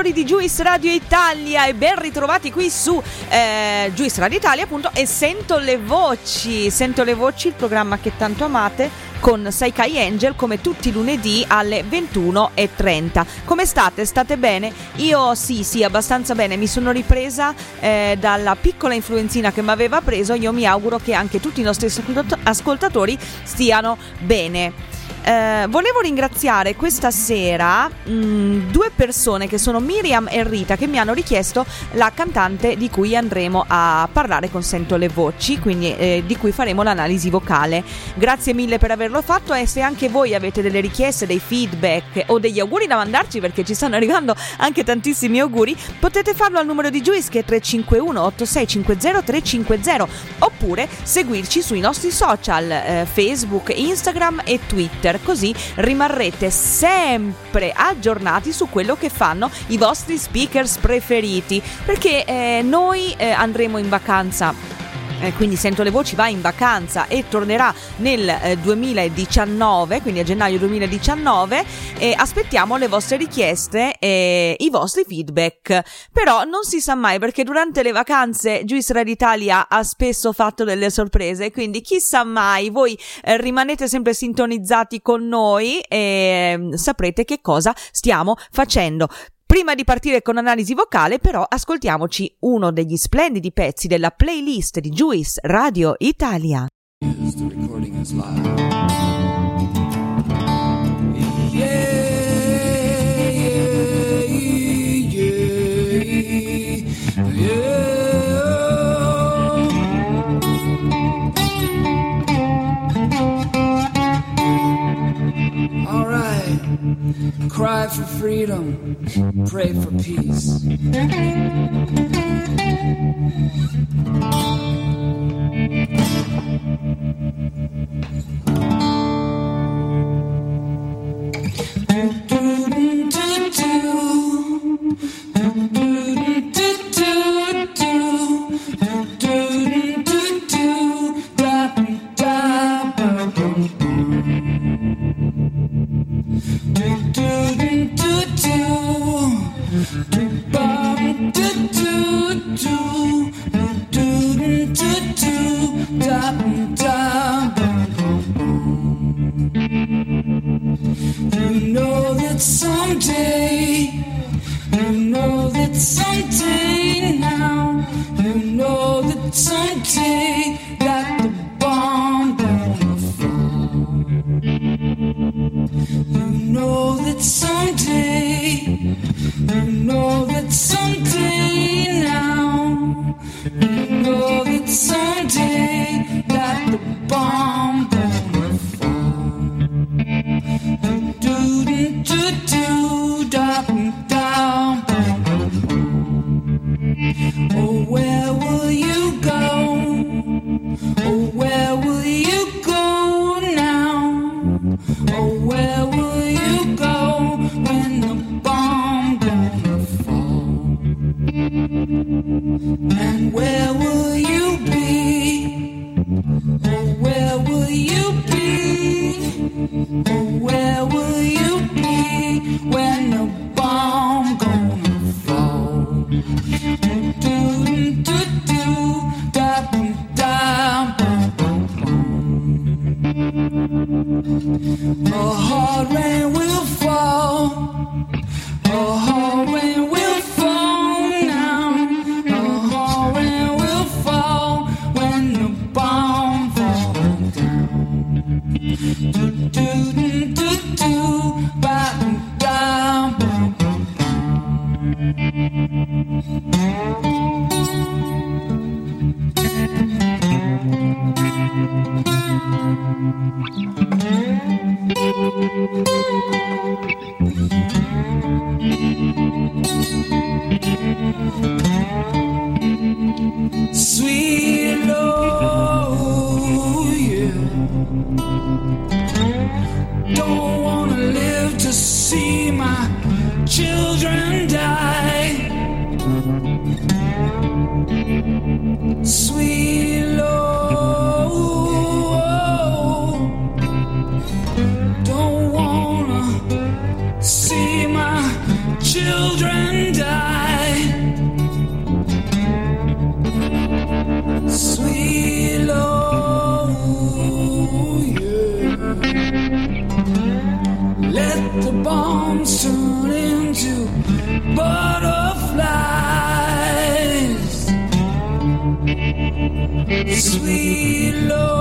Ascoltatori di Juice Radio Italia e ben ritrovati qui su eh, Juice Radio Italia appunto e Sento le Voci, Sento le Voci, il programma che tanto amate con Saikai Angel come tutti i lunedì alle 21.30. Come state? State bene? Io sì, sì, abbastanza bene, mi sono ripresa eh, dalla piccola influenzina che mi aveva preso, io mi auguro che anche tutti i nostri ascoltat- ascoltatori stiano bene. Eh, volevo ringraziare questa sera mh, due persone che sono Miriam e Rita che mi hanno richiesto la cantante di cui andremo a parlare con Sento le Voci, quindi eh, di cui faremo l'analisi vocale. Grazie mille per averlo fatto e se anche voi avete delle richieste, dei feedback o degli auguri da mandarci perché ci stanno arrivando anche tantissimi auguri, potete farlo al numero di Juice che è 351 8650 350 oppure seguirci sui nostri social eh, Facebook, Instagram e Twitter così rimarrete sempre aggiornati su quello che fanno i vostri speakers preferiti perché eh, noi eh, andremo in vacanza eh, quindi Sento le Voci va in vacanza e tornerà nel eh, 2019, quindi a gennaio 2019 e aspettiamo le vostre richieste e i vostri feedback. Però non si sa mai perché durante le vacanze Juice Radio Italia ha spesso fatto delle sorprese, quindi chissà mai, voi eh, rimanete sempre sintonizzati con noi e mm, saprete che cosa stiamo facendo. Prima di partire con analisi vocale, però, ascoltiamoci uno degli splendidi pezzi della playlist di Juice Radio Italia. Cry for freedom, pray for peace. You someday, you know that someday now, you know that someday Sweet Lord, Sweet Lord,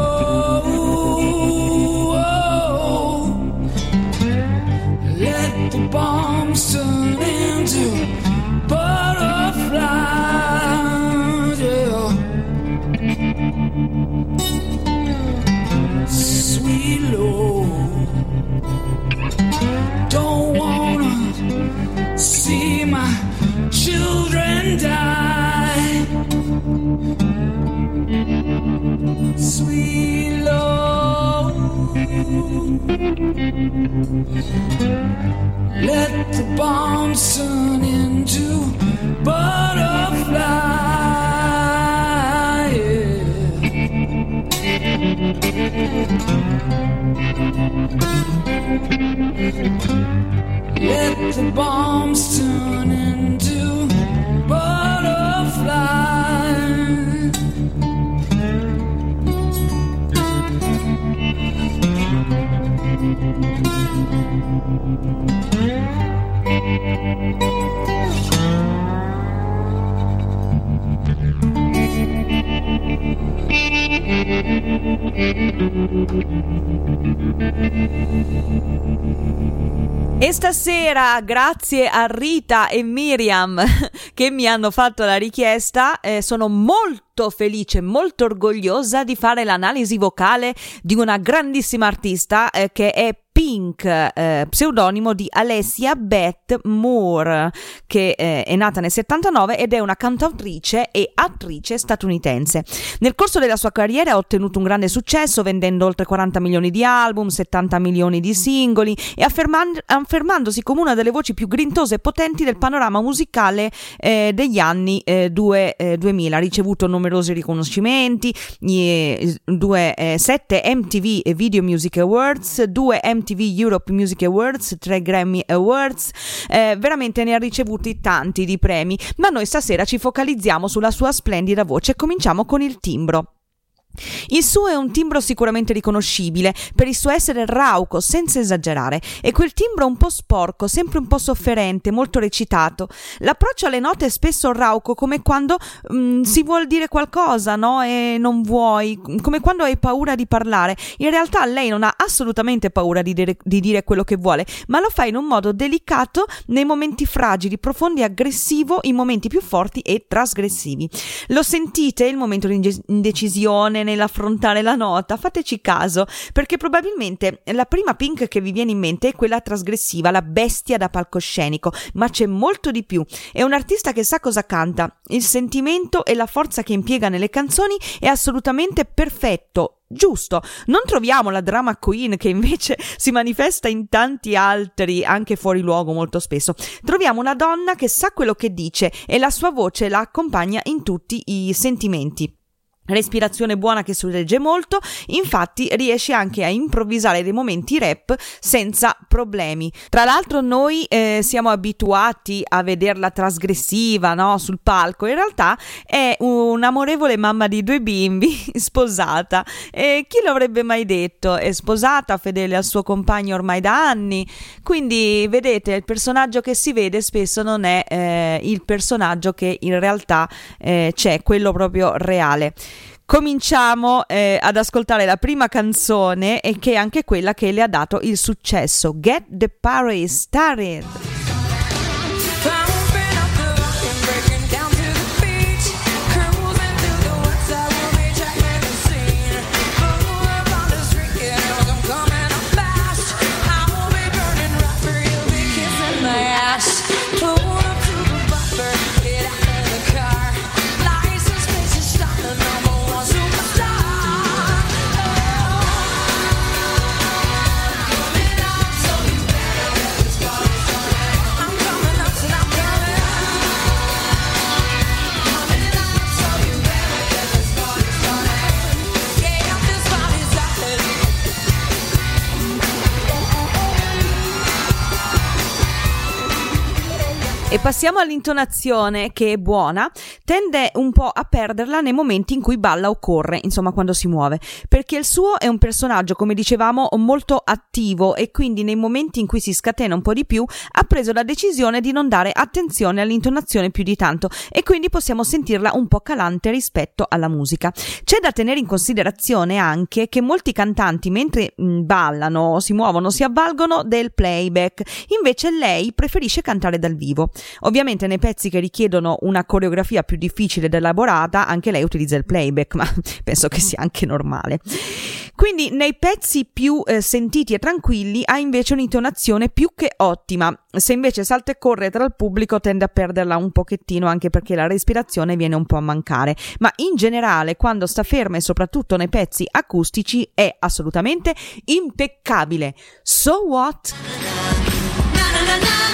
Stasera, grazie a Rita e Miriam che mi hanno fatto la richiesta, eh, sono molto felice, molto orgogliosa di fare l'analisi vocale di una grandissima artista eh, che è Pink, eh, pseudonimo di Alessia Beth Moore, che eh, è nata nel 79 ed è una cantautrice e attrice statunitense. Nel corso della sua carriera ha ottenuto un grande successo vendendo oltre 40 milioni di album, 70 milioni di singoli e afferman- affermandosi come una delle voci più grintose e potenti del panorama musicale eh, degli anni eh, due- eh, 2000. Ha ricevuto numerosi riconoscimenti, gli- due, eh, sette MTV Video Music Awards, due MTV Europe Music Awards, tre Grammy Awards, eh, veramente ne ha ricevuti tanti di premi, ma noi stasera ci focalizziamo sulla sua splendida voce. E cominciamo con il timbro. Il suo è un timbro sicuramente riconoscibile per il suo essere rauco, senza esagerare, e quel timbro un po' sporco, sempre un po' sofferente, molto recitato. L'approccio alle note è spesso rauco, come quando mm, si vuol dire qualcosa, no? E non vuoi, come quando hai paura di parlare. In realtà lei non ha assolutamente paura di dire, di dire quello che vuole, ma lo fa in un modo delicato nei momenti fragili, profondi e aggressivo, in momenti più forti e trasgressivi. Lo sentite il momento di inge- indecisione nell'affrontare la nota? Fateci caso, perché probabilmente la prima Pink che vi viene in mente è quella trasgressiva, la bestia da palcoscenico, ma c'è molto di più. È un artista che sa cosa canta, il sentimento e la forza che impiega nelle canzoni è assolutamente perfetto, Giusto, non troviamo la drama queen che invece si manifesta in tanti altri, anche fuori luogo molto spesso. Troviamo una donna che sa quello che dice e la sua voce la accompagna in tutti i sentimenti. Respirazione buona che sorregge molto, infatti riesce anche a improvvisare dei momenti rap senza problemi. Tra l'altro noi eh, siamo abituati a vederla trasgressiva no? sul palco, in realtà è un'amorevole mamma di due bimbi sposata e chi lo avrebbe mai detto? È sposata, fedele al suo compagno ormai da anni, quindi vedete il personaggio che si vede spesso non è eh, il personaggio che in realtà eh, c'è, quello proprio reale. Cominciamo eh, ad ascoltare la prima canzone e che è anche quella che le ha dato il successo, Get the Party Started. Passiamo all'intonazione che è buona, tende un po' a perderla nei momenti in cui balla o corre, insomma quando si muove, perché il suo è un personaggio, come dicevamo, molto attivo e quindi nei momenti in cui si scatena un po' di più ha preso la decisione di non dare attenzione all'intonazione più di tanto e quindi possiamo sentirla un po' calante rispetto alla musica. C'è da tenere in considerazione anche che molti cantanti mentre mh, ballano, si muovono, si avvalgono del playback, invece lei preferisce cantare dal vivo. Ovviamente nei pezzi che richiedono una coreografia più difficile ed elaborata, anche lei utilizza il playback, ma penso che sia anche normale. Quindi nei pezzi più eh, sentiti e tranquilli ha invece un'intonazione più che ottima. Se invece salta e corre tra il pubblico tende a perderla un pochettino anche perché la respirazione viene un po' a mancare. Ma in generale quando sta ferma e soprattutto nei pezzi acustici è assolutamente impeccabile. So what?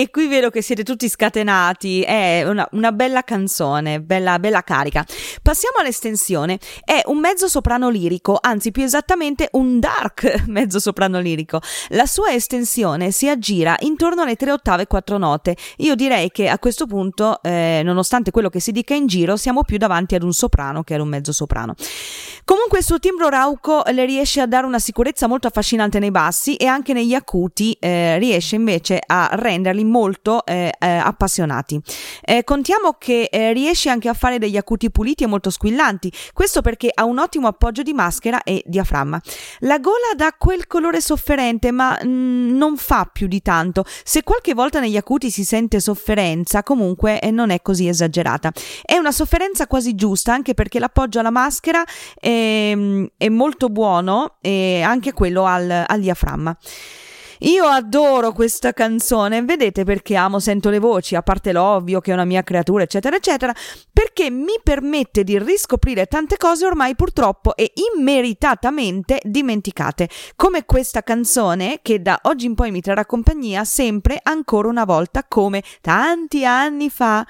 E qui vedo che siete tutti scatenati. È una, una bella canzone, bella, bella carica. Passiamo all'estensione. È un mezzo soprano lirico, anzi più esattamente un dark mezzo soprano lirico. La sua estensione si aggira intorno alle tre ottave e quattro note. Io direi che a questo punto, eh, nonostante quello che si dica in giro, siamo più davanti ad un soprano che ad un mezzo soprano. Comunque il suo timbro rauco le riesce a dare una sicurezza molto affascinante nei bassi e anche negli acuti eh, riesce invece a renderli molto eh, eh, appassionati. Eh, contiamo che eh, riesce anche a fare degli acuti puliti e molto squillanti, questo perché ha un ottimo appoggio di maschera e diaframma. La gola dà quel colore sofferente, ma mm, non fa più di tanto. Se qualche volta negli acuti si sente sofferenza, comunque eh, non è così esagerata. È una sofferenza quasi giusta, anche perché l'appoggio alla maschera è, è molto buono e anche quello al, al diaframma. Io adoro questa canzone, vedete perché amo Sento le voci, a parte l'ovvio che è una mia creatura, eccetera, eccetera, perché mi permette di riscoprire tante cose ormai purtroppo e immeritatamente dimenticate, come questa canzone che da oggi in poi mi trarrà compagnia sempre ancora una volta come tanti anni fa.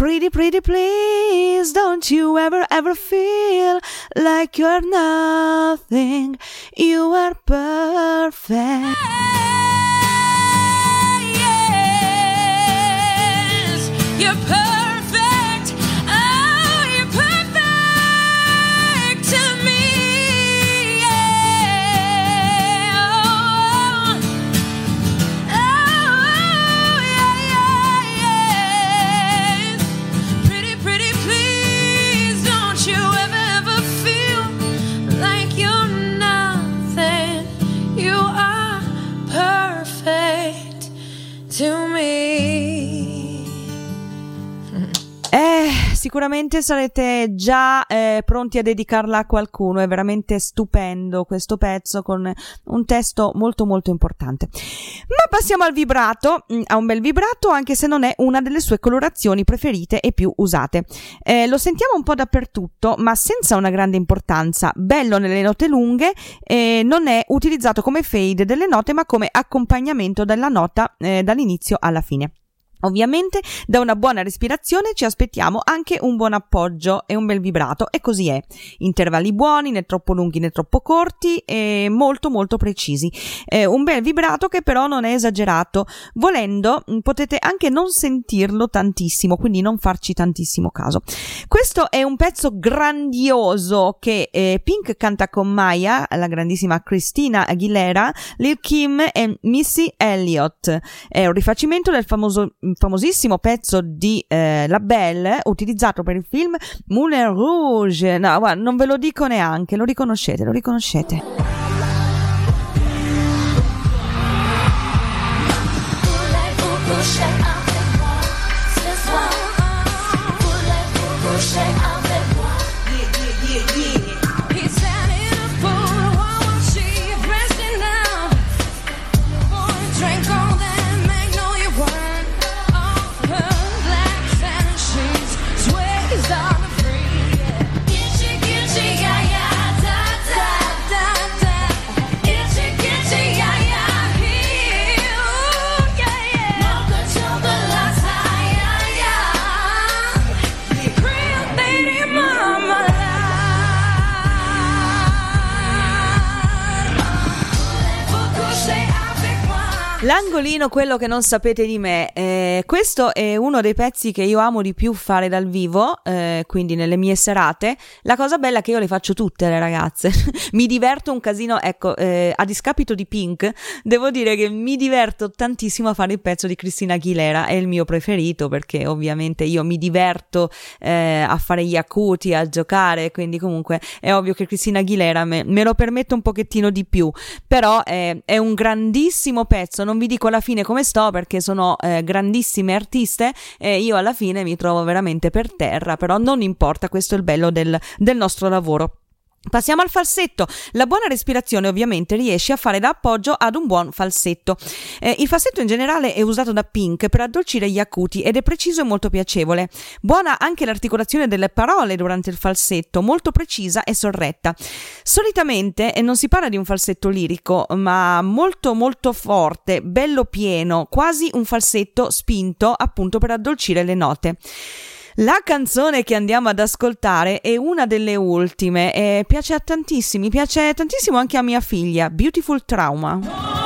Pretty, pretty, please, don't you ever, ever feel like you're nothing. You are perfect. Yes, you're perfect. Sicuramente sarete già eh, pronti a dedicarla a qualcuno. È veramente stupendo questo pezzo con un testo molto molto importante. Ma passiamo al vibrato. Mm, Ha un bel vibrato anche se non è una delle sue colorazioni preferite e più usate. Eh, lo sentiamo un po' dappertutto, ma senza una grande importanza. Bello nelle note lunghe, eh, non è utilizzato come fade delle note, ma come accompagnamento della nota eh, dall'inizio alla fine. Ovviamente da una buona respirazione ci aspettiamo anche un buon appoggio e un bel vibrato e così è. Intervalli buoni, né troppo lunghi né troppo corti e molto molto precisi. Eh, un bel vibrato che però non è esagerato. Volendo mh, potete anche non sentirlo tantissimo, quindi non farci tantissimo caso. Questo è un pezzo grandioso che eh, Pink canta con Maya, la grandissima Christina Aguilera, Lil Kim e Missy Elliott. È un rifacimento del famoso famosissimo pezzo di eh, La Belle utilizzato per il film Moulin Rouge. No, guarda, non ve lo dico neanche, lo riconoscete, lo riconoscete. Voulez-vous L'angolino, quello che non sapete di me, eh, questo è uno dei pezzi che io amo di più fare dal vivo, eh, quindi nelle mie serate. La cosa bella è che io le faccio tutte le ragazze, mi diverto un casino, ecco, eh, a discapito di Pink, devo dire che mi diverto tantissimo a fare il pezzo di Cristina Aguilera, è il mio preferito perché ovviamente io mi diverto eh, a fare gli acuti, a giocare, quindi comunque è ovvio che Cristina Aguilera me, me lo permette un pochettino di più, però eh, è un grandissimo pezzo, non vi dico alla fine come sto perché sono eh, grandissime artiste e io alla fine mi trovo veramente per terra, però non importa, questo è il bello del, del nostro lavoro. Passiamo al falsetto. La buona respirazione ovviamente riesce a fare da appoggio ad un buon falsetto. Eh, il falsetto in generale è usato da Pink per addolcire gli acuti ed è preciso e molto piacevole. Buona anche l'articolazione delle parole durante il falsetto, molto precisa e sorretta. Solitamente eh, non si parla di un falsetto lirico, ma molto molto forte, bello pieno, quasi un falsetto spinto appunto per addolcire le note. La canzone che andiamo ad ascoltare è una delle ultime e piace a tantissimi, piace tantissimo anche a mia figlia, Beautiful Trauma.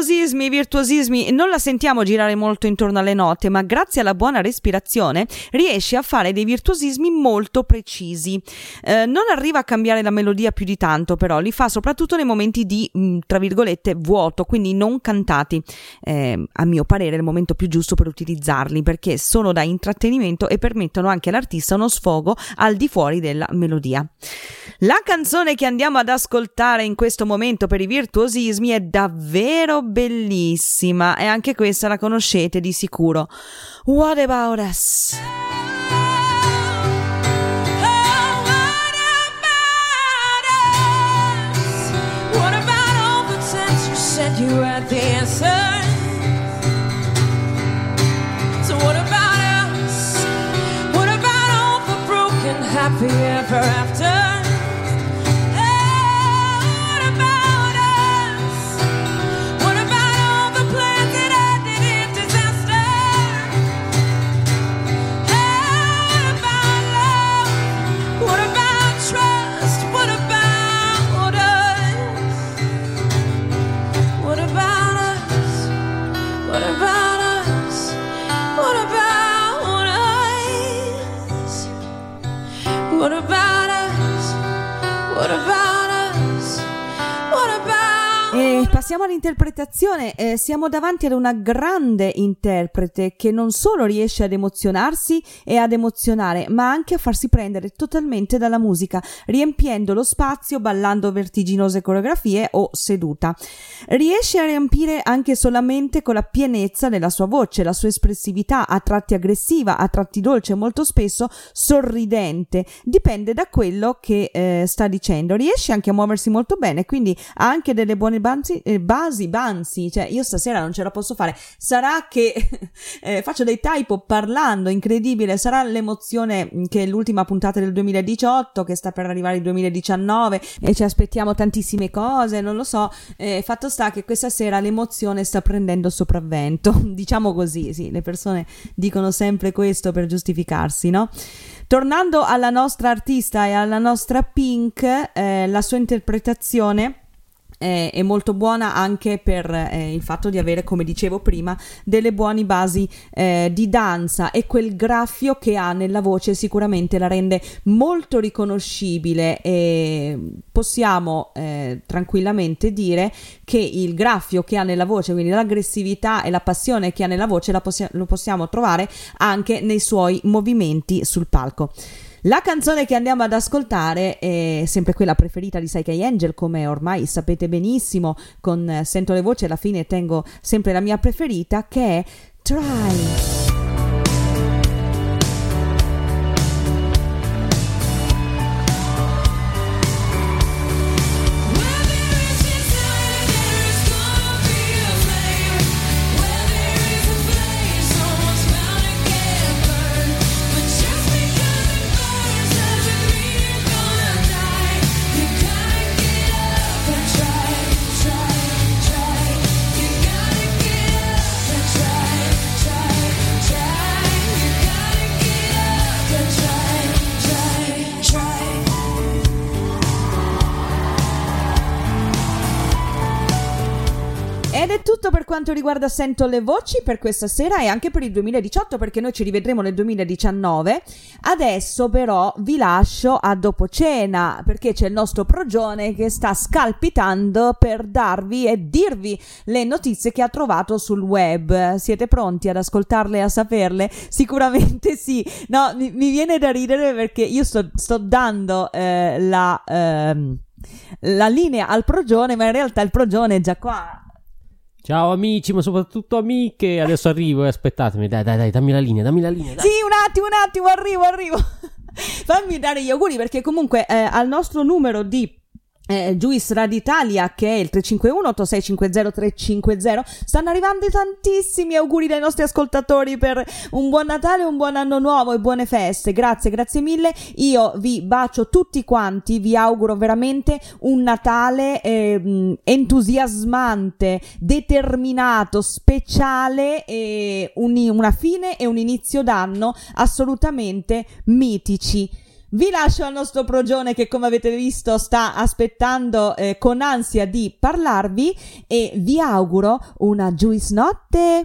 Virtuosismi, virtuosismi, non la sentiamo girare molto intorno alle note, ma grazie alla buona respirazione riesce a fare dei virtuosismi molto precisi. Eh, non arriva a cambiare la melodia più di tanto, però li fa soprattutto nei momenti di, mh, tra virgolette, vuoto, quindi non cantati. Eh, a mio parere è il momento più giusto per utilizzarli, perché sono da intrattenimento e permettono anche all'artista uno sfogo al di fuori della melodia. La canzone che andiamo ad ascoltare in questo momento per i virtuosismi è davvero bellissima e anche questa la conoscete di sicuro. What about us? Said you had the answer? So what about us? What about all the broken happy ever after? All'interpretazione. Eh, siamo davanti ad una grande interprete che non solo riesce ad emozionarsi e ad emozionare, ma anche a farsi prendere totalmente dalla musica, riempiendo lo spazio ballando vertiginose coreografie o seduta. Riesce a riempire anche solamente con la pienezza della sua voce, la sua espressività, a tratti aggressiva, a tratti dolce, molto spesso sorridente. Dipende da quello che eh, sta dicendo. Riesce anche a muoversi molto bene, quindi ha anche delle buone banzi, eh, basi, bansi, cioè io stasera non ce la posso fare. Sarà che eh, faccio dei typo parlando, incredibile, sarà l'emozione che è l'ultima puntata del 2018, che sta per arrivare il 2019 e ci aspettiamo tantissime cose, non lo so. Eh, fatto sta che questa sera l'emozione sta prendendo sopravvento, diciamo così, sì, le persone dicono sempre questo per giustificarsi, no? Tornando alla nostra artista e alla nostra Pink, eh, la sua interpretazione eh, è molto buona anche per eh, il fatto di avere, come dicevo prima, delle buone basi eh, di danza e quel graffio che ha nella voce sicuramente la rende molto riconoscibile e possiamo eh, tranquillamente dire che il graffio che ha nella voce, quindi l'aggressività e la passione che ha nella voce possi- lo possiamo trovare anche nei suoi movimenti sul palco. La canzone che andiamo ad ascoltare è sempre quella preferita di Psyche Angel, come ormai sapete benissimo, con eh, Sento le voci alla fine tengo sempre la mia preferita, che è Try. Quanto riguarda Sento le voci per questa sera e anche per il 2018 perché noi ci rivedremo nel 2019. Adesso però vi lascio a dopo cena perché c'è il nostro progione che sta scalpitando per darvi e dirvi le notizie che ha trovato sul web. Siete pronti ad ascoltarle e a saperle? Sicuramente sì. No, mi, mi viene da ridere perché io sto, sto dando eh, la... ehm, la linea al progione, ma in realtà il progione è già qua. Ciao amici, ma soprattutto amiche. Adesso arrivo e aspettatemi. Dai, dai, dai, dammi la linea, dammi la linea. Dai. Sì, un attimo, un attimo, arrivo, arrivo. Fammi dare gli auguri perché comunque eh, al nostro numero di eh, Juice Raditalia che è il 351 8650 350 stanno arrivando tantissimi auguri dai nostri ascoltatori per un buon Natale, un buon anno nuovo e buone feste. Grazie, grazie mille. Io vi bacio tutti quanti vi auguro veramente un Natale ehm, entusiasmante determinato, speciale e un- una fine e un inizio d'anno assolutamente mitici vi lascio al nostro progione che come avete visto sta aspettando eh, con ansia di parlarvi e vi auguro una Juice notte.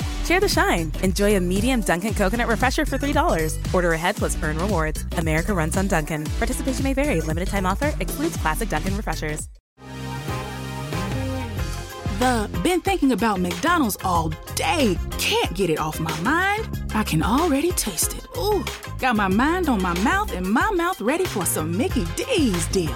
Share the shine. Enjoy a medium Dunkin' coconut refresher for $3. Order ahead plus earn rewards. America runs on Dunkin'. Participation may vary. Limited time offer excludes classic Dunkin' refreshers. The been thinking about McDonald's all day. Can't get it off my mind. I can already taste it. Ooh, got my mind on my mouth and my mouth ready for some Mickey D's deal.